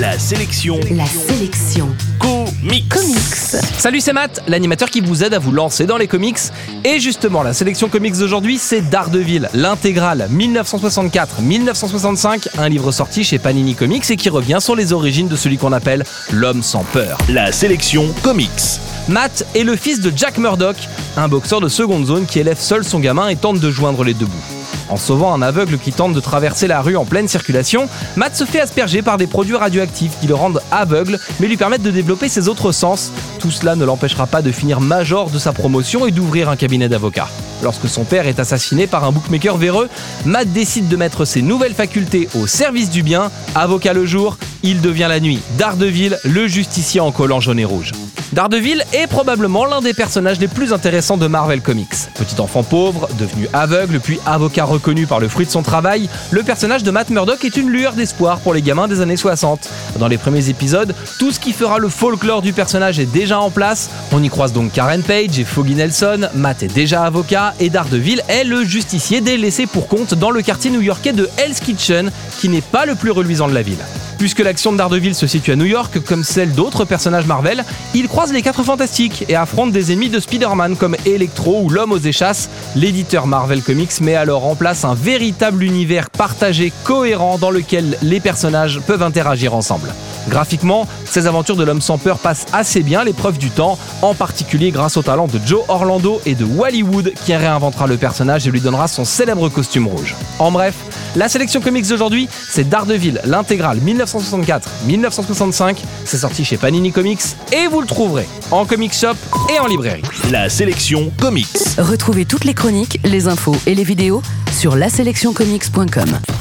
La sélection. La sélection. Comics. Comics. Salut, c'est Matt, l'animateur qui vous aide à vous lancer dans les comics. Et justement, la sélection comics d'aujourd'hui, c'est Daredevil, l'intégrale 1964-1965, un livre sorti chez Panini Comics et qui revient sur les origines de celui qu'on appelle l'homme sans peur. La sélection comics. Matt est le fils de Jack Murdoch, un boxeur de seconde zone qui élève seul son gamin et tente de joindre les deux bouts. En sauvant un aveugle qui tente de traverser la rue en pleine circulation, Matt se fait asperger par des produits radioactifs qui le rendent aveugle mais lui permettent de développer ses autres sens. Tout cela ne l'empêchera pas de finir major de sa promotion et d'ouvrir un cabinet d'avocat. Lorsque son père est assassiné par un bookmaker véreux, Matt décide de mettre ses nouvelles facultés au service du bien. Avocat le jour, il devient la nuit. Daredevil, le justicier en collant jaune et rouge. Daredevil est probablement l'un des personnages les plus intéressants de Marvel Comics. Petit enfant pauvre, devenu aveugle, puis avocat reconnu par le fruit de son travail, le personnage de Matt Murdock est une lueur d'espoir pour les gamins des années 60. Dans les premiers épisodes, tout ce qui fera le folklore du personnage est déjà en place. On y croise donc Karen Page et Foggy Nelson, Matt est déjà avocat et Daredevil est le justicier des laissés pour compte dans le quartier new-yorkais de Hell's Kitchen, qui n'est pas le plus reluisant de la ville. Puisque l'action de Daredevil se situe à New York, comme celle d'autres personnages Marvel, il croise les quatre fantastiques et affronte des ennemis de Spider-Man comme Electro ou l'homme aux échasses. L'éditeur Marvel Comics met alors en place un véritable univers partagé, cohérent, dans lequel les personnages peuvent interagir ensemble. Graphiquement, ces aventures de l'homme sans peur passent assez bien l'épreuve du temps, en particulier grâce au talent de Joe Orlando et de Wally Wood qui réinventera le personnage et lui donnera son célèbre costume rouge. En bref, la sélection comics d'aujourd'hui, c'est Daredevil, l'intégrale 1964-1965. C'est sorti chez Panini Comics et vous le trouverez en comic shop et en librairie. La sélection comics. Retrouvez toutes les chroniques, les infos et les vidéos sur laselectioncomics.com.